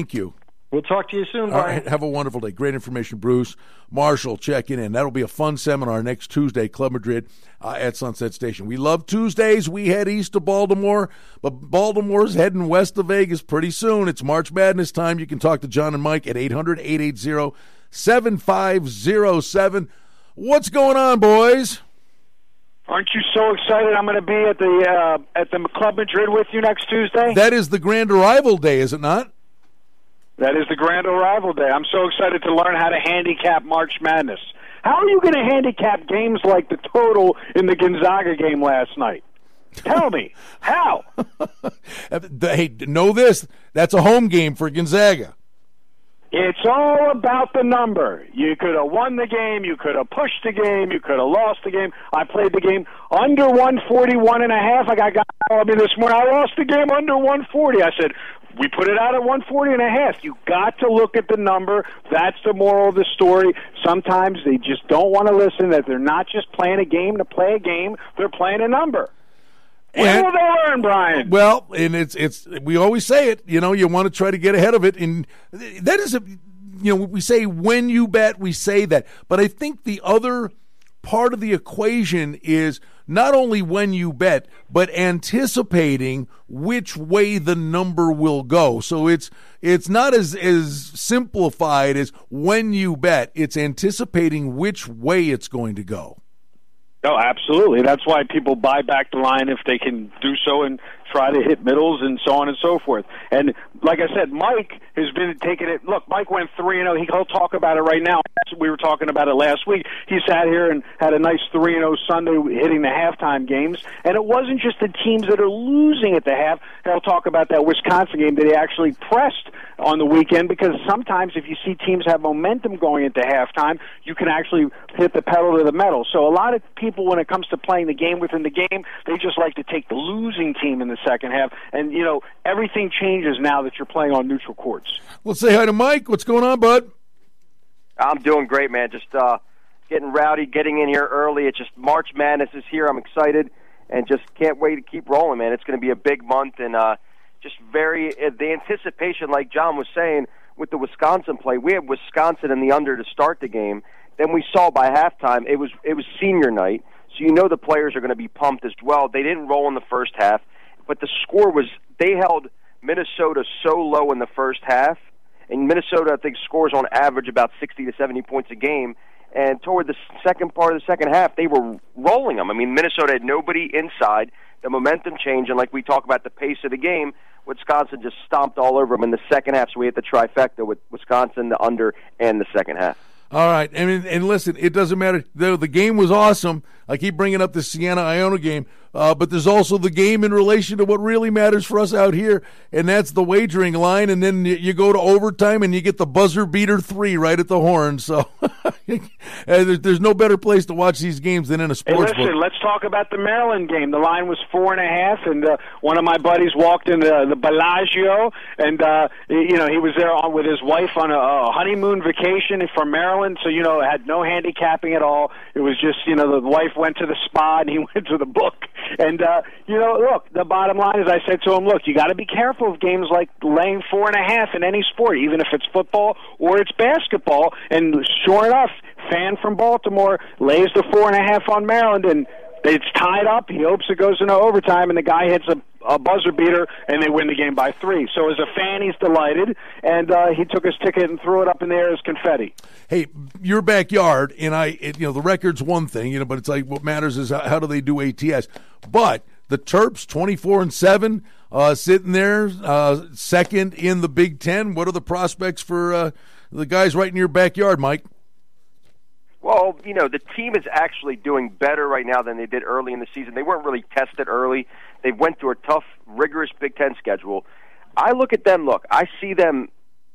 Thank you. We'll talk to you soon, All Brian. right, have a wonderful day. Great information, Bruce Marshall checking in. That'll be a fun seminar next Tuesday, Club Madrid uh, at Sunset Station. We love Tuesdays. We head east to Baltimore, but Baltimore's heading west to Vegas pretty soon. It's March Madness time. You can talk to John and Mike at 800 880 7507. What's going on, boys? Aren't you so excited? I'm going to be at the uh, at the Club Madrid with you next Tuesday. That is the grand arrival day, is it not? That is the grand arrival day. I'm so excited to learn how to handicap March Madness. How are you going to handicap games like the total in the Gonzaga game last night? Tell me how. hey, know this. That's a home game for Gonzaga. It's all about the number. You could have won the game, you could have pushed the game, you could have lost the game. I played the game under 141 and a half. I got called me this morning. I lost the game under 140. I said, we put it out at 140 and a half. You got to look at the number. That's the moral of the story. Sometimes they just don't want to listen that they're not just playing a game to play a game, they're playing a number. When And- will they learn, Brian? Well, and it's it's we always say it. You know, you want to try to get ahead of it, and that is a you know we say when you bet, we say that, but I think the other part of the equation is not only when you bet, but anticipating which way the number will go. So it's it's not as as simplified as when you bet. It's anticipating which way it's going to go. Oh, absolutely. That's why people buy back the line if they can do so and try to hit middles and so on and so forth. And like I said, Mike has been taking it. Look, Mike went three and oh. zero. He'll talk about it right now. We were talking about it last week. He sat here and had a nice three and zero Sunday, hitting the halftime games. And it wasn't just the teams that are losing at the half. He'll talk about that Wisconsin game that he actually pressed on the weekend because sometimes if you see teams have momentum going into halftime, you can actually hit the pedal to the metal. So a lot of people, when it comes to playing the game within the game, they just like to take the losing team in the second half. And you know everything changes now that you're playing on neutral courts. Let's say hi to Mike. What's going on, bud? I'm doing great, man. Just uh, getting rowdy, getting in here early. It's just March Madness is here. I'm excited and just can't wait to keep rolling, man. It's going to be a big month and uh, just very uh, the anticipation, like John was saying with the Wisconsin play. We had Wisconsin in the under to start the game. Then we saw by halftime it was it was senior night, so you know the players are going to be pumped as well. They didn't roll in the first half, but the score was they held Minnesota so low in the first half and Minnesota, I think, scores on average about 60 to 70 points a game. And toward the second part of the second half, they were rolling them. I mean, Minnesota had nobody inside. The momentum changed, and like we talk about the pace of the game, Wisconsin just stomped all over them in the second half. So we hit the trifecta with Wisconsin, the under, and the second half. All right, and and listen, it doesn't matter. The the game was awesome. I keep bringing up the Siena Iona game, uh, but there's also the game in relation to what really matters for us out here, and that's the wagering line. And then you, go to overtime and you get the buzzer beater three right at the horn. So there's, there's no better place to watch these games than in a Hey, sports listen, book. let's talk about the Maryland game. The line was four and a half, and uh, one of my buddies walked in the, the Bellagio, and uh, you know he was there on, with his wife on a, a honeymoon vacation from Maryland. So you know had no handicapping at all. It was just you know the wife went to the spa and he went to the book. And uh, you know, look, the bottom line is, I said to him, look, you got to be careful of games like laying four and a half in any sport, even if it's football or it's basketball. And sure enough, fan from Baltimore lays the four and a half on Maryland, and it's tied up. He hopes it goes into overtime, and the guy hits a, a buzzer beater, and they win the game by three. So as a fan, he's delighted, and uh, he took his ticket and threw it up in the air as confetti. hey, your backyard, and I, it, you know, the record's one thing, you know, but it's like what matters is how, how do they do ATS. But the Terps, twenty four and seven, uh, sitting there, uh, second in the Big Ten. What are the prospects for uh, the guys right in your backyard, Mike? You know, the team is actually doing better right now than they did early in the season. They weren't really tested early. They went through a tough, rigorous Big Ten schedule. I look at them, look, I see them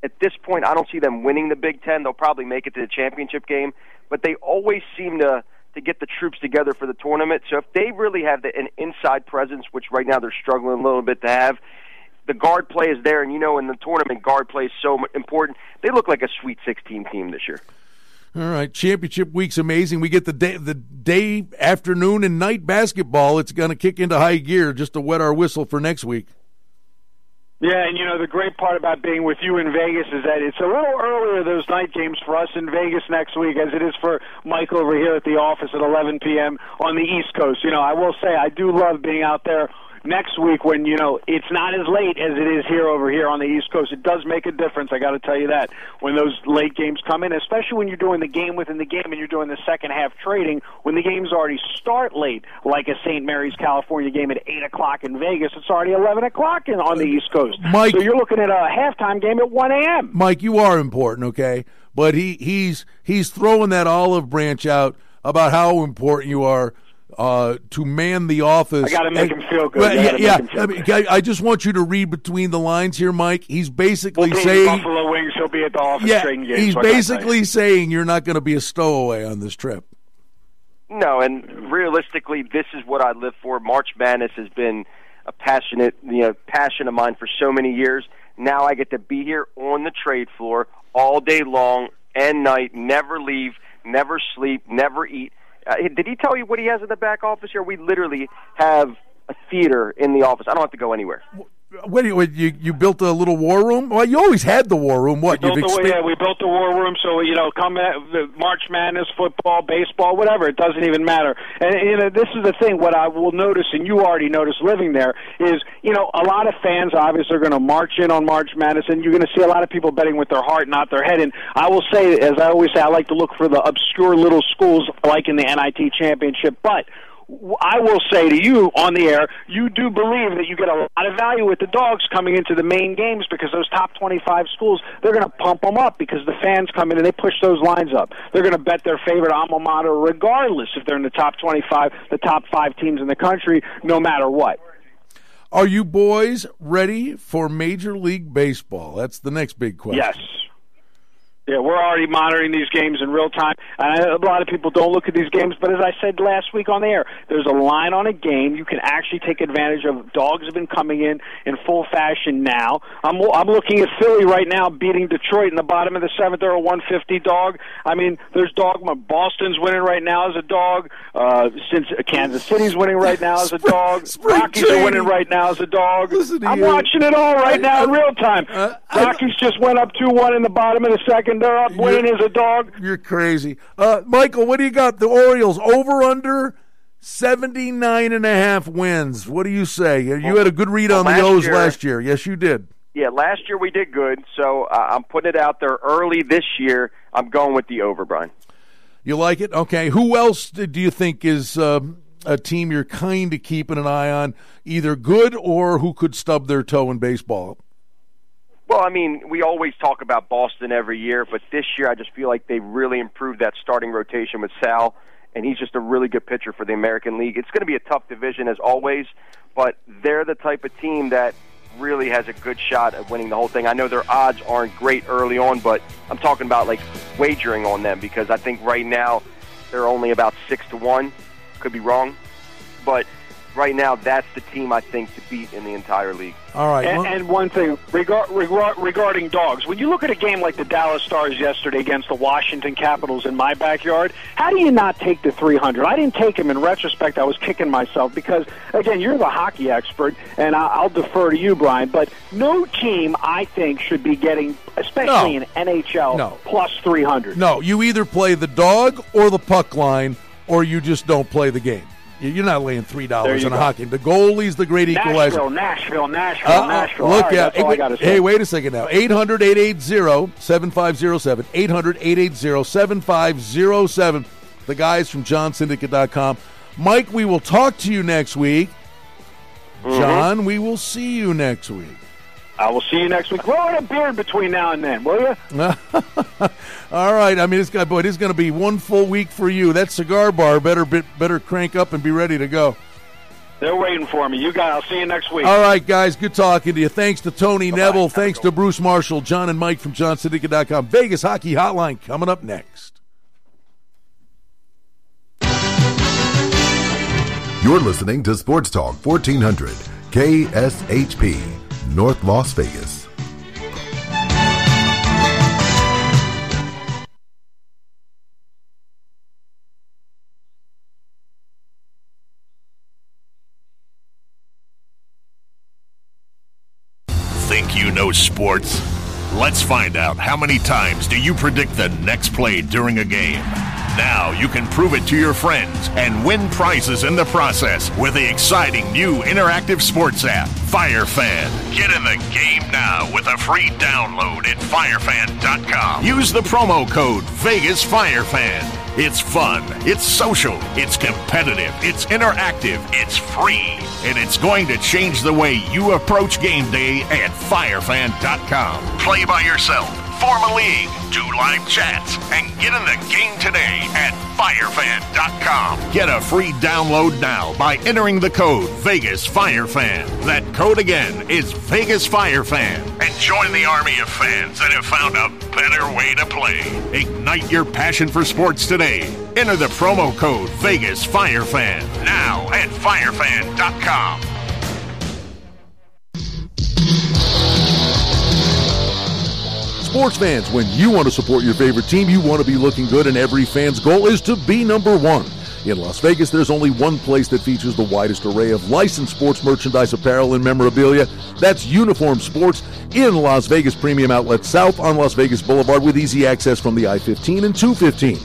at this point, I don't see them winning the Big Ten. They'll probably make it to the championship game, but they always seem to to get the troops together for the tournament. So if they really have the, an inside presence, which right now they're struggling a little bit to have, the guard play is there, and you know in the tournament guard play is so important. They look like a Sweet 16 team this year. All right, championship week's amazing. We get the day, the day, afternoon, and night basketball. It's going to kick into high gear just to wet our whistle for next week. Yeah, and you know the great part about being with you in Vegas is that it's a little earlier those night games for us in Vegas next week as it is for Mike over here at the office at 11 p.m. on the East Coast. You know, I will say I do love being out there next week when you know it's not as late as it is here over here on the East Coast. It does make a difference. I got to tell you that when those late games come in, especially when you're doing the game within the game and you're doing the second half trading, when the games already start late, like a St. Mary's California game at eight o'clock in Vegas. It's already eleven o'clock in, on the East Coast. Mike, so you're looking at a halftime game at one a.m. Mike, you are important, okay? But he he's he's throwing that olive branch out about how important you are uh, to man the office. I got to make and, him feel good. Well, yeah, yeah I, mean, I, I, just want you to read between the lines here, Mike. He's basically we'll saying Buffalo Wings. He'll be at the office yeah, trading games. He's basically saying you're not going to be a stowaway on this trip. No, and realistically, this is what I live for. March Madness has been a passionate, you know, passion of mine for so many years. Now I get to be here on the trade floor all day long and night, never leave, never sleep, never eat uh, did he tell you what he has in the back office here? We literally have a theater in the office. I don't have to go anywhere. What do you, you you built a little war room? Well, you always had the war room. What we built, exp- the, yeah, we built the war room. So you know, come at the March Madness, football, baseball, whatever. It doesn't even matter. And you know, this is the thing. What I will notice, and you already noticed living there, is you know, a lot of fans obviously are going to march in on March Madness, and you're going to see a lot of people betting with their heart, not their head. And I will say, as I always say, I like to look for the obscure little schools, like in the NIT championship, but I will say to you on the air, you do believe that you get a lot of value with the dogs coming into the main games because those top 25 schools, they're going to pump them up because the fans come in and they push those lines up. They're going to bet their favorite alma mater regardless if they're in the top 25, the top five teams in the country, no matter what. Are you boys ready for Major League Baseball? That's the next big question. Yes. Yeah, we're already monitoring these games in real time. And a lot of people don't look at these games, but as I said last week on the air, there's a line on a game. You can actually take advantage of. Dogs have been coming in in full fashion now. I'm I'm looking at Philly right now beating Detroit in the bottom of the seventh. They're a 150 dog. I mean, there's dog. Boston's winning right now as a dog. Uh, since Kansas City's winning right now as a dog. Spring Rockies training. are winning right now as a dog. I'm you. watching it all right now in real time. Uh, I- Rockies just went up two one in the bottom of the second. They're up winning as a dog. You're crazy. Uh, Michael, what do you got? The Orioles over under 79 and a half wins. What do you say? You had a good read Well, on the O's year- last year. Yes, you did. Yeah, last year we did good, so uh, I'm putting it out there early this year. I'm going with the over, Brian. You like it? Okay. Who else do you think is um, a team you're kind of keeping an eye on, either good or who could stub their toe in baseball? Well, I mean, we always talk about Boston every year, but this year I just feel like they really improved that starting rotation with Sale, and he's just a really good pitcher for the American League. It's going to be a tough division as always, but they're the type of team that really has a good shot at winning the whole thing. I know their odds aren't great early on, but I'm talking about like wagering on them because I think right now they're only about six to one. Could be wrong, but right now that's the team I think to beat in the entire league. All right. And, well- and one thing regard, regard, regarding dogs, when you look at a game like the Dallas Stars yesterday against the Washington Capitals in my backyard, how do you not take the 300? I didn't take him. In retrospect, I was kicking myself because, again, you're the hockey expert, and I, I'll defer to you, Brian. But no team, I think, should be getting, especially No. in NHL, No. plus 300. no, you either play the dog or the puck line, or you just don't play the game. You- You're not laying three dollars on a go. hockey. The goalie's the great equalizer. Nashville, Nashville, Nashville, Uh, Nashville. look right, at hey, got to say. hey, wait a second now. 800 880 7507. 800 880 7507. The guys from johnsyndicate.com. Mike, we will talk to you next week. Mm-hmm. John, we will see you next week. I will see you next week. Grow a beard between now and then, will you? All right. I mean, it's got, boy, it is going to be one full week for you. That cigar bar better bit, better crank up and be ready to go. They're waiting for me. You guys, I'll see you next week. All right, guys. Good talking to you. Thanks to Tony Bye-bye. Neville. Have Thanks to one. Bruce Marshall, John and Mike from JohnSyndicate.com. Vegas Hockey Hotline coming up next. You're listening to Sports Talk 1400 KSHP, North Las Vegas. think you know sports? Let's find out how many times do you predict the next play during a game. Now you can prove it to your friends and win prizes in the process with the exciting new interactive sports app, FireFan. Get in the game now with a free download at firefan.com. Use the promo code VegasFireFan. It's fun, it's social, it's competitive, it's interactive, it's free, and it's going to change the way you approach game day at firefan.com. Play by yourself form a league, do live chats, and get in the game today at firefan.com. Get a free download now by entering the code Vegas Firefan. That code again is Vegas Firefan. And join the army of fans that have found a better way to play. Ignite your passion for sports today. Enter the promo code Vegas Firefan now at firefan.com. Sports fans, when you want to support your favorite team, you want to be looking good, and every fan's goal is to be number one. In Las Vegas, there's only one place that features the widest array of licensed sports merchandise, apparel, and memorabilia. That's Uniform Sports in Las Vegas Premium Outlet South on Las Vegas Boulevard with easy access from the I 15 and 215.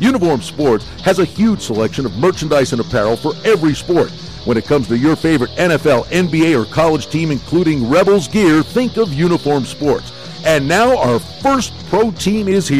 Uniform Sports has a huge selection of merchandise and apparel for every sport. When it comes to your favorite NFL, NBA, or college team, including Rebels gear, think of Uniform Sports. And now our first pro team is here.